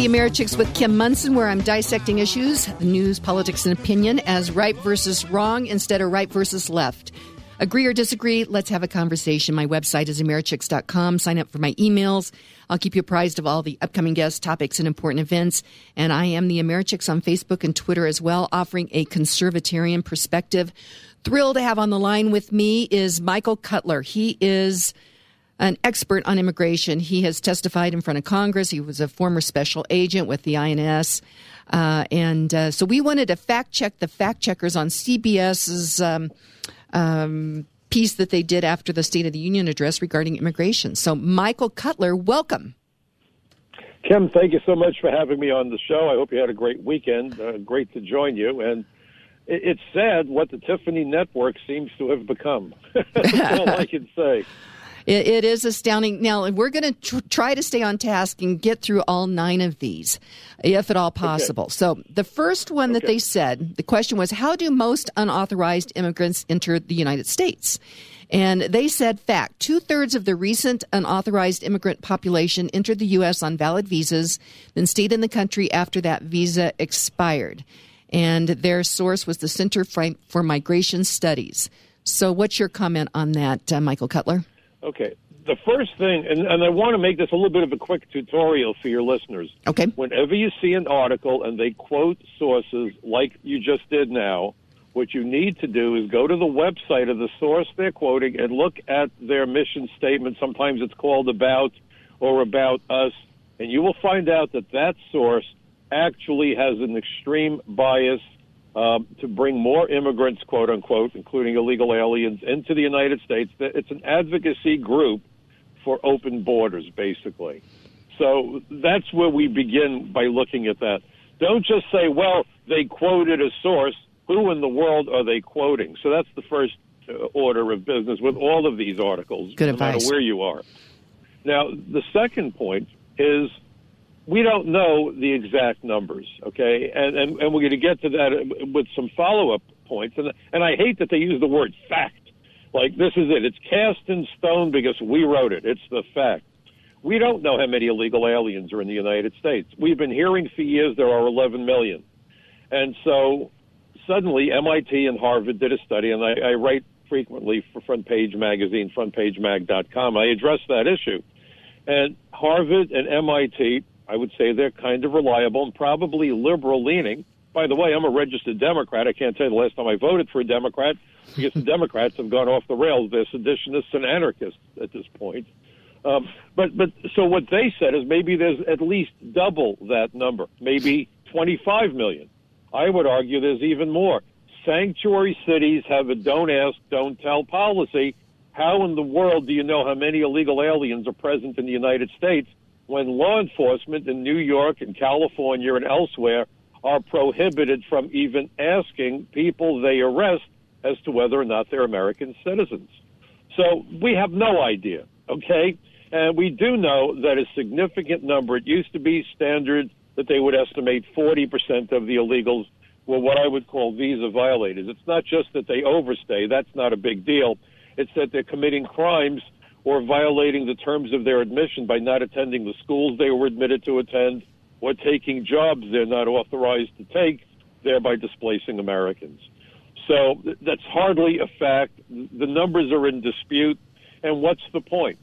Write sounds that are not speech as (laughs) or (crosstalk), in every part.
the Americhicks with Kim Monson, where I'm dissecting issues, news, politics, and opinion as right versus wrong instead of right versus left. Agree or disagree, let's have a conversation. My website is americhicks.com. Sign up for my emails. I'll keep you apprised of all the upcoming guests, topics, and important events. And I am the Americhicks on Facebook and Twitter as well, offering a conservatarian perspective. Thrilled to have on the line with me is Michael Cutler. He is an expert on immigration. He has testified in front of Congress. He was a former special agent with the INS. Uh, and uh, so we wanted to fact check the fact checkers on CBS's um, um, piece that they did after the State of the Union address regarding immigration. So, Michael Cutler, welcome. Kim, thank you so much for having me on the show. I hope you had a great weekend. Uh, great to join you. And it, it's sad what the Tiffany Network seems to have become. (laughs) That's all I can say. (laughs) It, it is astounding. Now, we're going to tr- try to stay on task and get through all nine of these, if at all possible. Okay. So, the first one that they said, the question was, how do most unauthorized immigrants enter the United States? And they said, fact, two thirds of the recent unauthorized immigrant population entered the U.S. on valid visas, then stayed in the country after that visa expired. And their source was the Center for Migration Studies. So, what's your comment on that, uh, Michael Cutler? Okay. The first thing, and, and I want to make this a little bit of a quick tutorial for your listeners. Okay. Whenever you see an article and they quote sources like you just did now, what you need to do is go to the website of the source they're quoting and look at their mission statement. Sometimes it's called about or about us, and you will find out that that source actually has an extreme bias um, to bring more immigrants, quote unquote, including illegal aliens, into the United States. It's an advocacy group for open borders, basically. So that's where we begin by looking at that. Don't just say, well, they quoted a source. Who in the world are they quoting? So that's the first uh, order of business with all of these articles, Good no advice. matter where you are. Now, the second point is we don't know the exact numbers, okay? And, and, and we're going to get to that with some follow up points. And, and I hate that they use the word fact. Like, this is it. It's cast in stone because we wrote it. It's the fact. We don't know how many illegal aliens are in the United States. We've been hearing for years there are 11 million. And so suddenly MIT and Harvard did a study, and I, I write frequently for Front Page Magazine, frontpagemag.com. I address that issue. And Harvard and MIT I would say they're kind of reliable and probably liberal leaning. By the way, I'm a registered Democrat. I can't tell you the last time I voted for a Democrat because the Democrats have gone off the rails. They're seditionists and anarchists at this point. Um, but but so what they said is maybe there's at least double that number, maybe 25 million. I would argue there's even more. Sanctuary cities have a don't ask, don't tell policy. How in the world do you know how many illegal aliens are present in the United States when law enforcement in New York and California and elsewhere are prohibited from even asking people they arrest as to whether or not they're American citizens. So we have no idea, okay? And we do know that a significant number, it used to be standard that they would estimate 40% of the illegals were what I would call visa violators. It's not just that they overstay, that's not a big deal. It's that they're committing crimes or violating the terms of their admission by not attending the schools they were admitted to attend or taking jobs they're not authorized to take, thereby displacing Americans. So that's hardly a fact. The numbers are in dispute. And what's the point?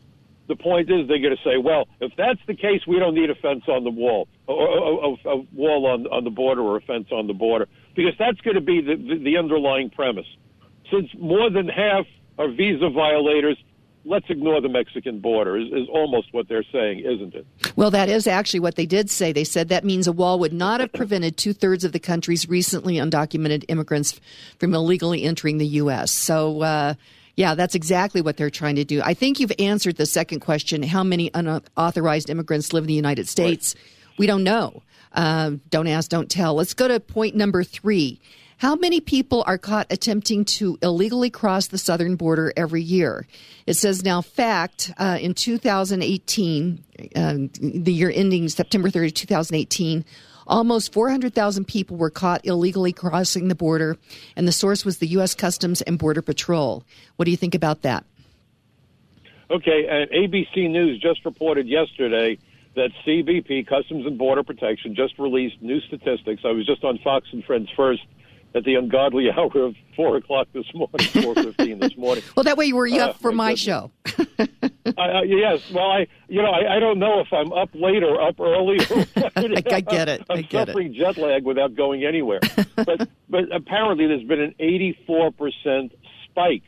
The point is they're going to say, well, if that's the case, we don't need a fence on the wall, or, a wall on, on the border or a fence on the border, because that's going to be the, the, the underlying premise. Since more than half are visa violators, let's ignore the Mexican border, is, is, almost what they're saying, isn't it? Well, that is actually what they did say. They said that means a wall would not have (laughs) prevented two thirds of the country's recently undocumented immigrants from illegally entering the U.S. So, uh, yeah, that's exactly what they're trying to do. I think you've answered the second question how many unauthorized immigrants live in the United States? Right. We don't know. Uh, don't ask, don't tell. Let's go to point number three. How many people are caught attempting to illegally cross the southern border every year? It says now, fact, uh, in 2018, uh, the year ending September 30, 2018, almost 400,000 people were caught illegally crossing the border, and the source was the U.S. Customs and Border Patrol. What do you think about that? Okay, and ABC News just reported yesterday that CBP, Customs and Border Protection, just released new statistics. I was just on Fox and Friends first at the ungodly (laughs) hour of four o'clock this morning, four fifteen this morning. (laughs) well, that way you were uh, up for my, show. (laughs) uh, yes, well, I you know I, I don't know if I'm up late or up early. I get it. I'm I get suffering it. jet lag without going anywhere. but but apparently there's been an 84 percent spike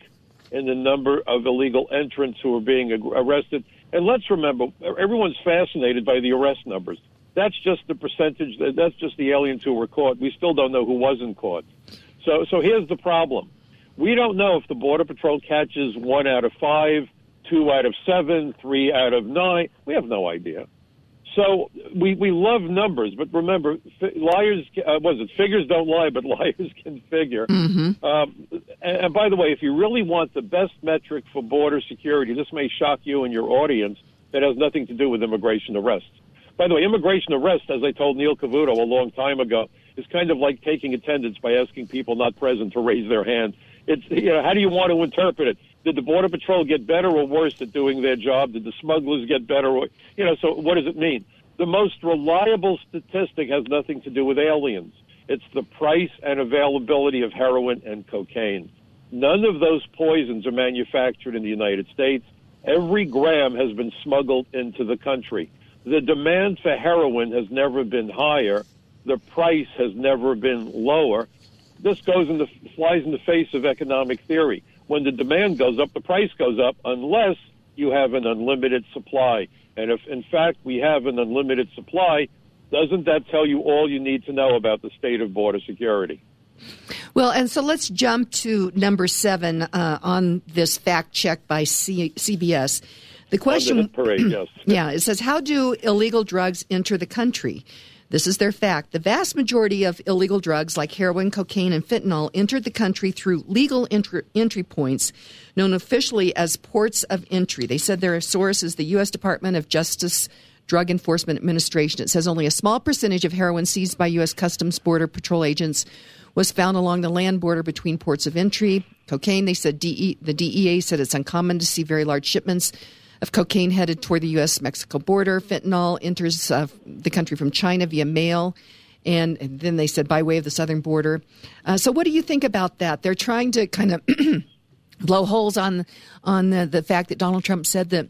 in the number of illegal entrants who are being arrested. And let's remember, everyone's fascinated by the arrest numbers. That's just the percentage. That's just the aliens who were caught. We still don't know who wasn't caught. So, so here's the problem: we don't know if the border patrol catches one out of five, two out of seven, three out of nine. We have no idea. So we we love numbers, but remember, liars. Uh, was it figures don't lie, but (laughs) liars can figure. Mm-hmm. Um, and, and by the way, if you really want the best metric for border security, this may shock you and your audience. It has nothing to do with immigration arrests. By the way, immigration arrest, as I told Neil Cavuto a long time ago, is kind of like taking attendance by asking people not present to raise their hand. It's you know, how do you want to interpret it? Did the border patrol get better or worse at doing their job? Did the smugglers get better? Or, you know, so what does it mean? The most reliable statistic has nothing to do with aliens. It's the price and availability of heroin and cocaine. None of those poisons are manufactured in the United States. Every gram has been smuggled into the country the demand for heroin has never been higher. The price has never been lower. This goes in the flies in the face of economic theory. When the demand goes up, the price goes up unless you have an unlimited supply. And if in fact we have an unlimited supply, doesn't that tell you all you need to know about the state of border security? Well, and so let's jump to number seven uh, on this fact check by C- CBS. The question, parade, yes. (clears throat) yeah, it says, how do illegal drugs enter the country? This is their fact. The vast majority of illegal drugs, like heroin, cocaine, and fentanyl, entered the country through legal entry, entry points known officially as ports of entry. They said their source is the U.S. Department of Justice Drug Enforcement Administration. It says only a small percentage of heroin seized by U.S. Customs Border Patrol agents was found along the land border between ports of entry. Cocaine, they said DE, the DEA said it's uncommon to see very large shipments of cocaine headed toward the U.S. Mexico border. Fentanyl enters uh, the country from China via mail. And, then they said by way of the southern border. Uh, so, what do you think about that? They're trying to kind of (clears throat) blow holes on on the, the fact that Donald Trump said that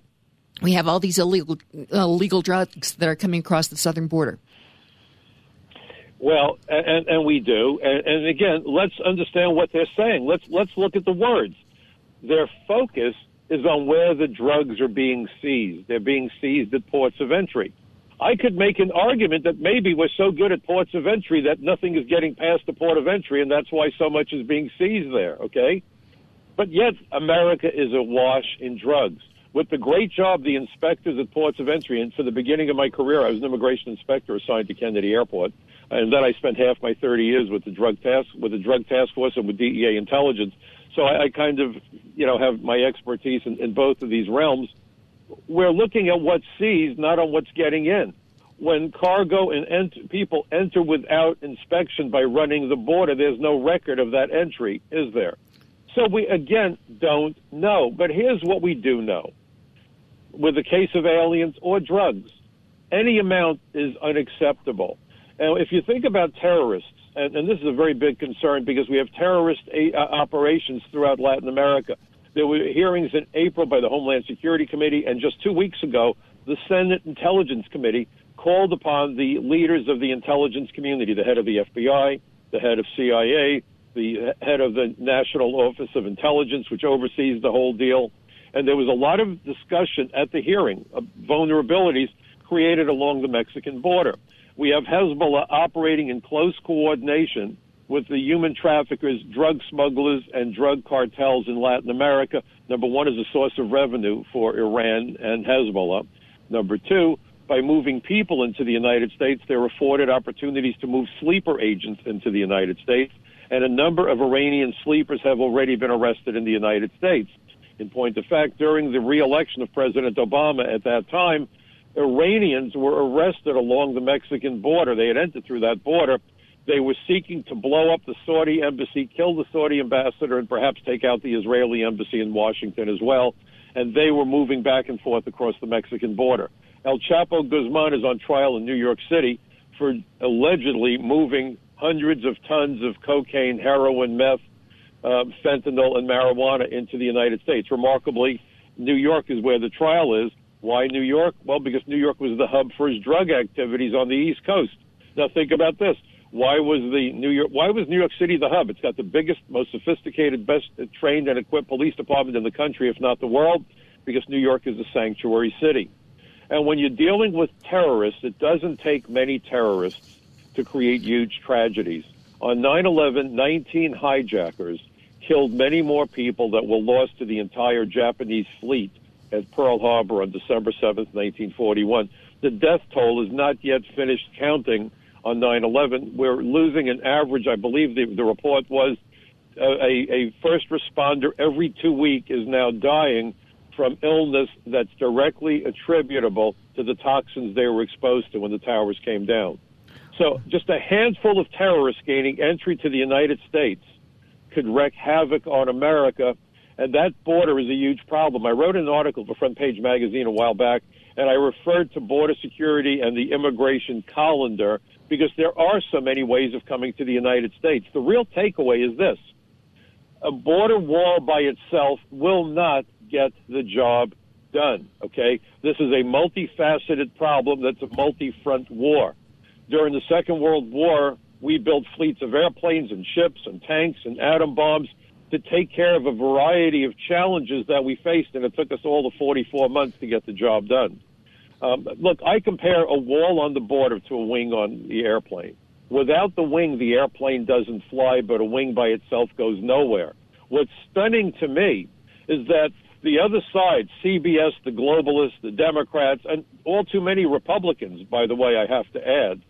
we have all these illegal illegal drugs that are coming across the southern border. Well, and, and we do. And, and again, let's understand what they're saying. Let's let's look at the words. Their focus is on where the drugs are being seized. They're being seized at ports of entry. I could make an argument that maybe we're so good at ports of entry that nothing is getting past the port of entry, and that's why so much is being seized there, okay? But yet, America is awash in drugs. With the great job the inspectors at ports of entry, and for the beginning of my career, I was an immigration inspector assigned to Kennedy Airport, and then I spent half my 30 years with the drug task with the drug task force and with DEA intelligence. So I, I kind of, you know, have my expertise in, in both of these realms. We're looking at what's seized, not on what's getting in. When cargo and ent- people enter without inspection by running the border, there's no record of that entry, is there? So we again don't know. But here's what we do know: with the case of aliens or drugs, any amount is unacceptable. Now, if you think about terrorists, and, and this is a very big concern because we have terrorist a- uh, operations throughout Latin America. There were hearings in April by the Homeland Security Committee, and just two weeks ago, the Senate Intelligence Committee called upon the leaders of the intelligence community, the head of the FBI, the head of CIA, the head of the National Office of Intelligence, which oversees the whole deal. And there was a lot of discussion at the hearing of vulnerabilities created along the Mexican border. We have Hezbollah operating in close coordination with the human traffickers, drug smugglers, and drug cartels in Latin America. Number one is a source of revenue for Iran and Hezbollah. Number two, by moving people into the United States, they're afforded opportunities to move sleeper agents into the United States. And a number of Iranian sleepers have already been arrested in the United States. In point of fact, during the reelection of President Obama at that time, Iranians were arrested along the Mexican border. They had entered through that border. They were seeking to blow up the Saudi embassy, kill the Saudi ambassador, and perhaps take out the Israeli embassy in Washington as well. And they were moving back and forth across the Mexican border. El Chapo Guzman is on trial in New York City for allegedly moving hundreds of tons of cocaine, heroin, meth, uh, fentanyl, and marijuana into the United States. Remarkably, New York is where the trial is. Why New York? Well, because New York was the hub for his drug activities on the East Coast. Now think about this. Why was the New York why was New York City the hub? It's got the biggest, most sophisticated, best trained and equipped police department in the country, if not the world, because New York is a sanctuary city. And when you're dealing with terrorists, it doesn't take many terrorists to create huge tragedies. On 9/11, 19 hijackers killed many more people that were lost to the entire Japanese fleet at Pearl Harbor on December 7th, 1941. The death toll is not yet finished counting on 9/11. We're losing an average. I believe the, the report was uh, a, first responder every two week is now dying from illness that's directly attributable to the toxins they were exposed to when the towers came down. So just a handful of terrorists gaining entry to the United States could wreak havoc on America, and that border is a huge problem. I wrote an article for Front Page Magazine a while back, and I referred to border security and the immigration colander because there are so many ways of coming to the United States. The real takeaway is this. A border wall by itself will not get the job done, okay? This is a multifaceted problem that's a multi-front war. During the Second World War, we built fleets of airplanes and ships and tanks and atom bombs to take care of a variety of challenges that we faced, and it took us all the 44 months to get the job done. Um, look, I compare a wall on the border to a wing on the airplane. Without the wing, the airplane doesn't fly, but a wing by itself goes nowhere. What's stunning to me is that the other side, CBS, the globalists, the Democrats, and all too many Republicans, by the way, I have to add,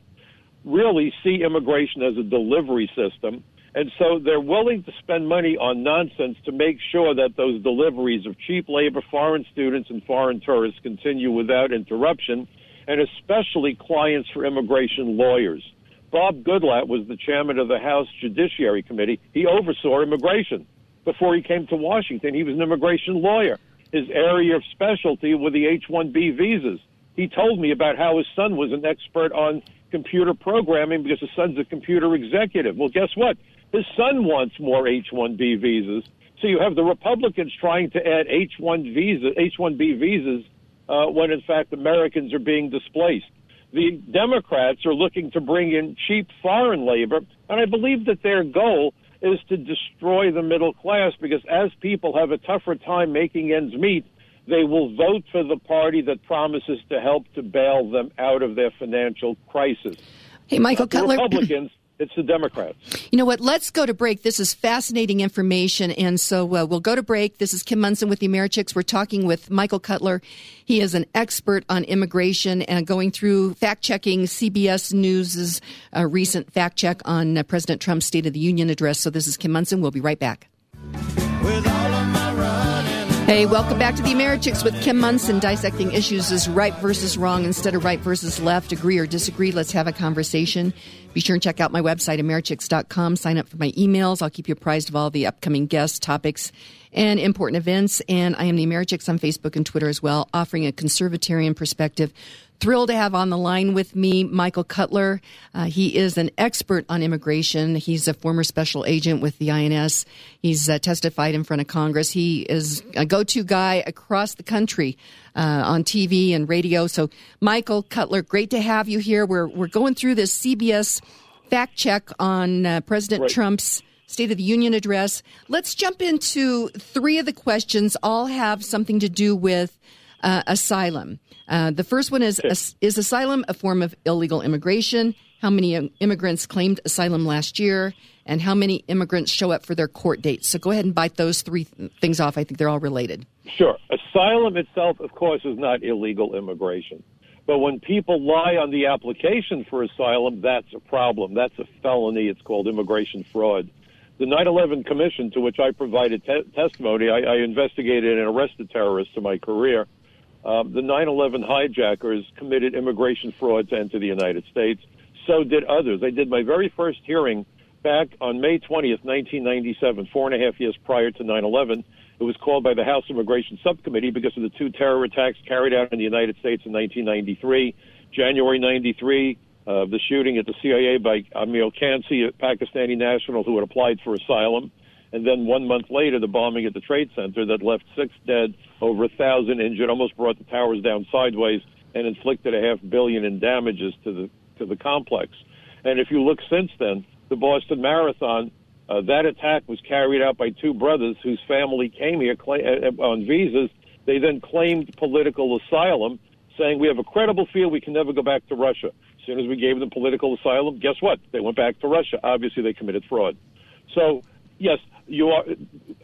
really see immigration as a delivery system and so they're willing to spend money on nonsense to make sure that those deliveries of cheap labor, foreign students, and foreign tourists continue without interruption, and especially clients for immigration lawyers. Bob Goodlatte was the chairman of the House Judiciary Committee. He oversaw immigration. Before he came to Washington, he was an immigration lawyer. His area of specialty were the H 1B visas. He told me about how his son was an expert on computer programming because his son's a computer executive. Well, guess what? His son wants more H-1B visas. So you have the Republicans trying to add H-1 visa, H-1B visas, uh, when in fact Americans are being displaced. The Democrats are looking to bring in cheap foreign labor, and I believe that their goal is to destroy the middle class because as people have a tougher time making ends meet, they will vote for the party that promises to help to bail them out of their financial crisis. Hey, Michael uh, Cutler. Republicans it's the Democrats. You know what? Let's go to break. This is fascinating information. And so uh, we'll go to break. This is Kim Monson with the Americhicks. We're talking with Michael Cutler. He is an expert on immigration and going through fact checking CBS News' uh, recent fact check on uh, President Trump's State of the Union address. So this is Kim Monson. We'll be right back. Hey, welcome back to the Americhicks with Kim Monson, dissecting issues as right versus wrong instead of right versus left, agree or disagree. Let's have a conversation. Be sure and check out my website, Americhicks.com. Sign up for my emails. I'll keep you apprised of all the upcoming guests, topics, and important events. And I am the Americhicks on Facebook and Twitter as well, offering a conservatarian perspective Thrilled to have on the line with me Michael Cutler. Uh, he is an expert on immigration. He's a former special agent with the INS. He's uh, testified in front of Congress. He is a go to guy across the country uh, on TV and radio. So, Michael Cutler, great to have you here. We're, we're going through this CBS fact check on uh, President right. Trump's State of the Union address. Let's jump into three of the questions, all have something to do with uh, asylum. Uh, the first one is Is asylum a form of illegal immigration? How many immigrants claimed asylum last year? And how many immigrants show up for their court dates? So go ahead and bite those three th- things off. I think they're all related. Sure. Asylum itself, of course, is not illegal immigration. But when people lie on the application for asylum, that's a problem. That's a felony. It's called immigration fraud. The 9 11 Commission, to which I provided te- testimony, I, I investigated and arrested terrorists in my career um, the 9/11 hijackers committed immigration fraud to enter the United States. So did others. I did my very first hearing back on May 20th, 1997, four and a half years prior to 9/11, It was called by the House Immigration Subcommittee because of the two terror attacks carried out in the United States in 1993. January 93, uh, the shooting at the CIA by Amir Kansi, a Pakistani national who had applied for asylum. And then one month later, the bombing at the Trade Center that left six dead, over a thousand injured, almost brought the towers down sideways, and inflicted a half billion in damages to the to the complex. And if you look since then, the Boston Marathon, uh, that attack was carried out by two brothers whose family came here cl- uh, uh, on visas. They then claimed political asylum, saying we have a credible fear we can never go back to Russia. As soon as we gave them political asylum, guess what? They went back to Russia. Obviously, they committed fraud. So, yes, you are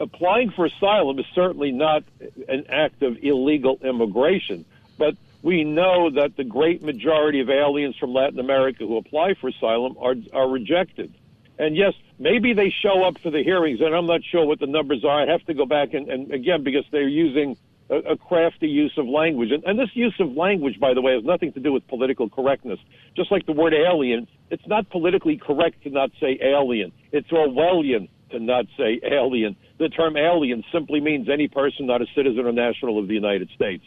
applying for asylum is certainly not an act of illegal immigration, but we know that the great majority of aliens from Latin America who apply for asylum are are rejected. And yes, maybe they show up for the hearings, and I'm not sure what the numbers are. I'd have to go back and, and again because they're using a, a crafty use of language, and, and this use of language, by the way, has nothing to do with political correctness. Just like the word alien, it's not politically correct to not say alien. It's Orwellian to not say alien. The term alien simply means any person not a citizen or national of the United States.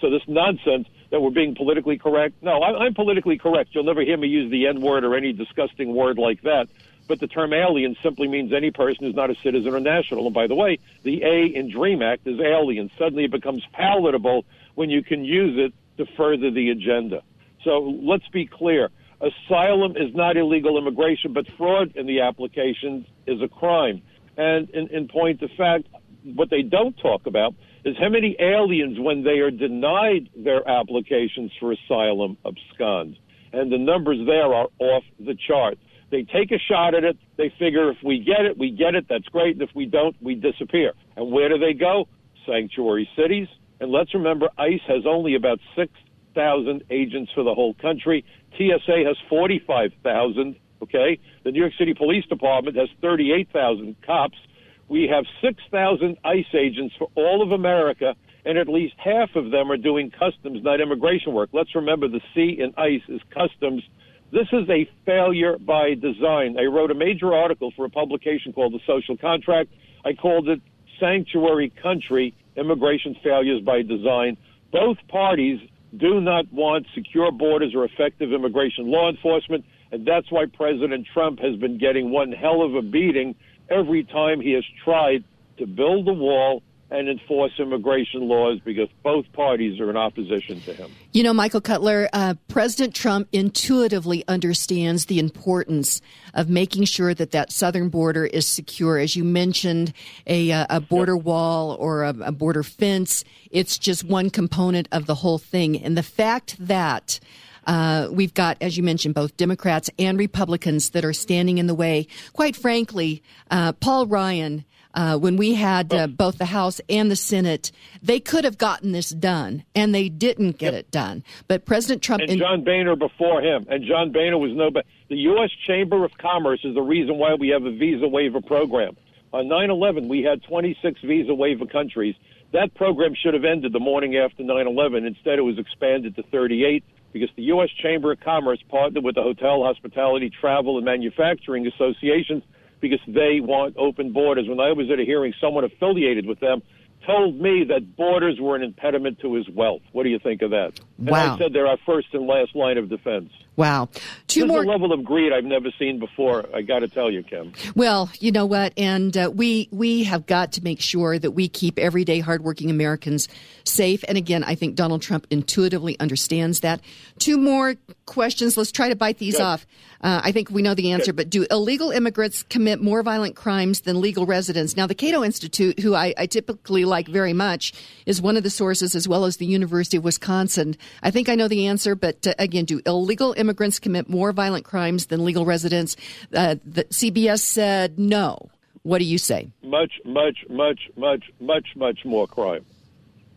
So this nonsense that we're being politically correct. No, I, I'm politically correct. You'll never hear me use the N word or any disgusting word like that. But the term alien simply means any person who's not a citizen or national. And by the way, the A in DREAM Act is alien. Suddenly it becomes palatable when you can use it to further the agenda. So let's be clear. Asylum is not illegal immigration, but fraud in the applications is a crime. And in, in point of fact, what they don't talk about is how many aliens, when they are denied their applications for asylum, abscond. And the numbers there are off the chart. They take a shot at it. They figure if we get it, we get it. That's great. And if we don't, we disappear. And where do they go? Sanctuary cities. And let's remember, ICE has only about 6,000 agents for the whole country. TSA has 45,000. Okay. The New York City Police Department has 38,000 cops. We have 6,000 ICE agents for all of America, and at least half of them are doing customs, not immigration work. Let's remember the C in ICE is customs. This is a failure by design. I wrote a major article for a publication called The Social Contract. I called it Sanctuary Country Immigration Failures by Design. Both parties do not want secure borders or effective immigration law enforcement, and that's why President Trump has been getting one hell of a beating every time he has tried to build the wall and enforce immigration laws because both parties are in opposition to him. You know, Michael Cutler, uh, President Trump intuitively understands the importance of making sure that that southern border is secure. As you mentioned, a, uh, a border yep. wall or a, a border fence, it's just one component of the whole thing. And the fact that uh, we've got, as you mentioned, both Democrats and Republicans that are standing in the way. Quite frankly, uh, Paul Ryan. Uh, when we had uh, both the House and the Senate, they could have gotten this done, and they didn't get yep. it done. But President Trump and John Boehner before him, and John Boehner was no. But the U.S. Chamber of Commerce is the reason why we have a visa waiver program. On 9/11, we had 26 visa waiver countries. That program should have ended the morning after 9/11. Instead, it was expanded to 38 because the U.S. Chamber of Commerce partnered with the Hotel, Hospitality, Travel, and Manufacturing Associations because they want open borders. When I was at a hearing, someone affiliated with them told me that borders were an impediment to his wealth. What do you think of that? And wow. I said they're our first and last line of defense. Wow. Two There's more a level of greed I've never seen before. I got to tell you, Kim. Well, you know what, and uh, we we have got to make sure that we keep everyday hardworking Americans safe. And again, I think Donald Trump intuitively understands that. Two more questions. Let's try to bite these Good. off. Uh, I think we know the answer, Good. but do illegal immigrants commit more violent crimes than legal residents? Now, the Cato Institute, who I, I typically like very much, is one of the sources, as well as the University of Wisconsin. I think I know the answer, but uh, again, do illegal immigrants commit more violent crimes than legal residents? Uh, the CBS said no. What do you say? Much, much, much, much, much, much more crime.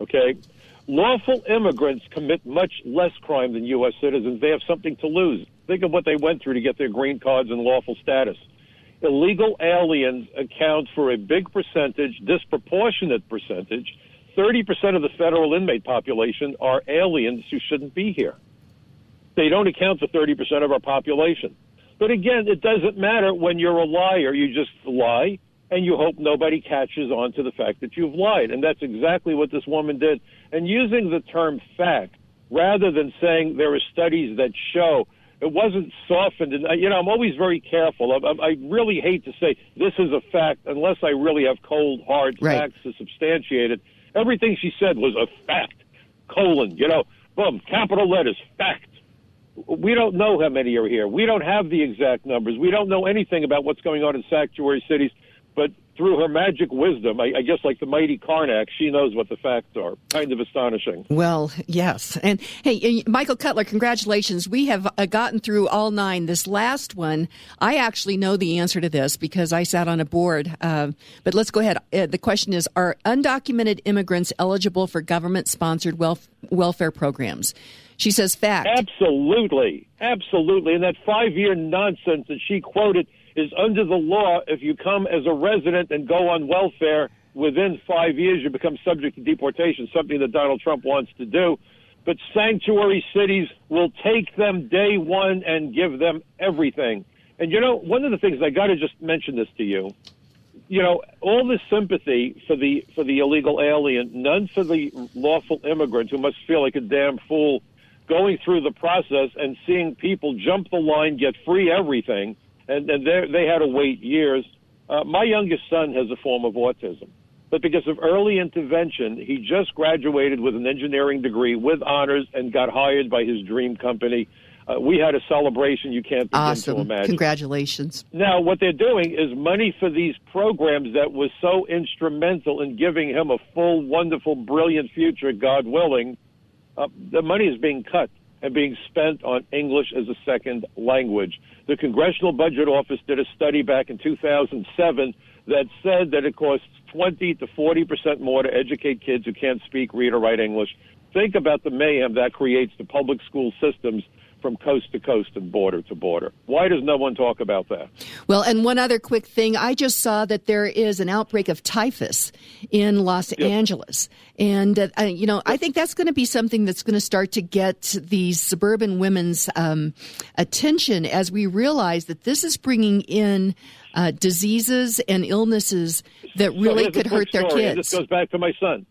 Okay? Lawful immigrants commit much less crime than U.S. citizens. They have something to lose. Think of what they went through to get their green cards and lawful status. Illegal aliens account for a big percentage, disproportionate percentage. 30% of the federal inmate population are aliens who shouldn't be here. They don't account for 30% of our population. But again, it doesn't matter when you're a liar. You just lie, and you hope nobody catches on to the fact that you've lied. And that's exactly what this woman did. And using the term fact rather than saying there are studies that show it wasn't softened. And, uh, you know, I'm always very careful. I, I really hate to say this is a fact unless I really have cold, hard right. facts to substantiate it. Everything she said was a fact, colon, you know, boom, capital letters, fact. We don't know how many are here. We don't have the exact numbers. We don't know anything about what's going on in sanctuary cities. But through her magic wisdom, I, I, guess like the mighty Carnac, she knows what the facts are. Kind of astonishing. Well, yes. And hey, Michael Cutler, congratulations. We have uh, gotten through all nine. This last one, I actually know the answer to this because I sat on a board. Uh, but let's go ahead. Uh, the question is Are undocumented immigrants eligible for government sponsored welf- welfare programs? She says fact. Absolutely. Absolutely. And that five year nonsense that she quoted is under the law, if you come as a resident and go on welfare within five years, you become subject to deportation, something that Donald Trump wants to do. But sanctuary cities will take them day one and give them everything. And you know, one of the things I got to just mention this to you. You know, all this sympathy for the for the illegal alien, none for the lawful immigrant who must feel like a damn fool going through the process and seeing people jump the line, get free everything and, and they had to wait years. Uh, my youngest son has a form of autism, but because of early intervention, he just graduated with an engineering degree with honors and got hired by his dream company. Uh, we had a celebration you can't begin awesome. to imagine. Congratulations. Now, what they're doing is money for these programs that was so instrumental in giving him a full, wonderful, brilliant future, God willing. Uh, the money is being cut and being spent on English as a second language. The Congressional Budget Office did a study back in 2007 that said that it costs 20 to 40 percent more to educate kids who can't speak, read, or write English. Think about the mayhem that creates to public school systems from coast to coast and border to border. Why does no one talk about that? Well, and one other quick thing I just saw that there is an outbreak of typhus in Los yep. Angeles. And, uh, you know, I think that's going to be something that's going to start to get these suburban women's um, attention as we realize that this is bringing in uh, diseases and illnesses that really so could hurt their kids. This goes back to my son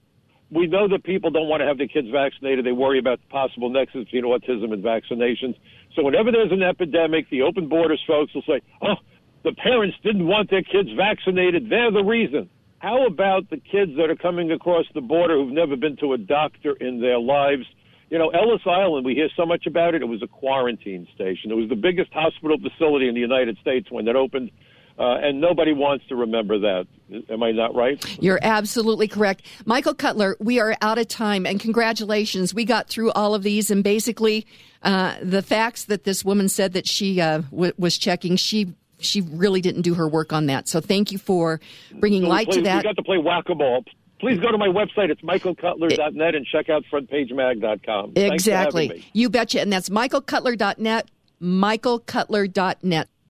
we know that people don't want to have their kids vaccinated. They worry about the possible nexus between autism and vaccinations. So whenever there's an epidemic, the open borders folks will say, oh, the parents didn't want their kids vaccinated. They're the reason. How about the kids that are coming across the border who've never been to a doctor in their lives? You know, Ellis Island, we hear so much about it. It was a quarantine station. It was the biggest hospital facility in the United States when it opened. Uh, and nobody wants to remember that. Am I not right? You're absolutely correct. Michael Cutler, we are out of time, and congratulations. We got through all of these, and basically, uh, the facts that this woman said that she uh, w- was checking, she she really didn't do her work on that. So thank you for bringing so light play, to that. We got to play whack a mole. Please go to my website. It's michaelcutler.net and check out frontpagemag.com. Exactly. You betcha. And that's michaelcutler.net, michaelcutler.net.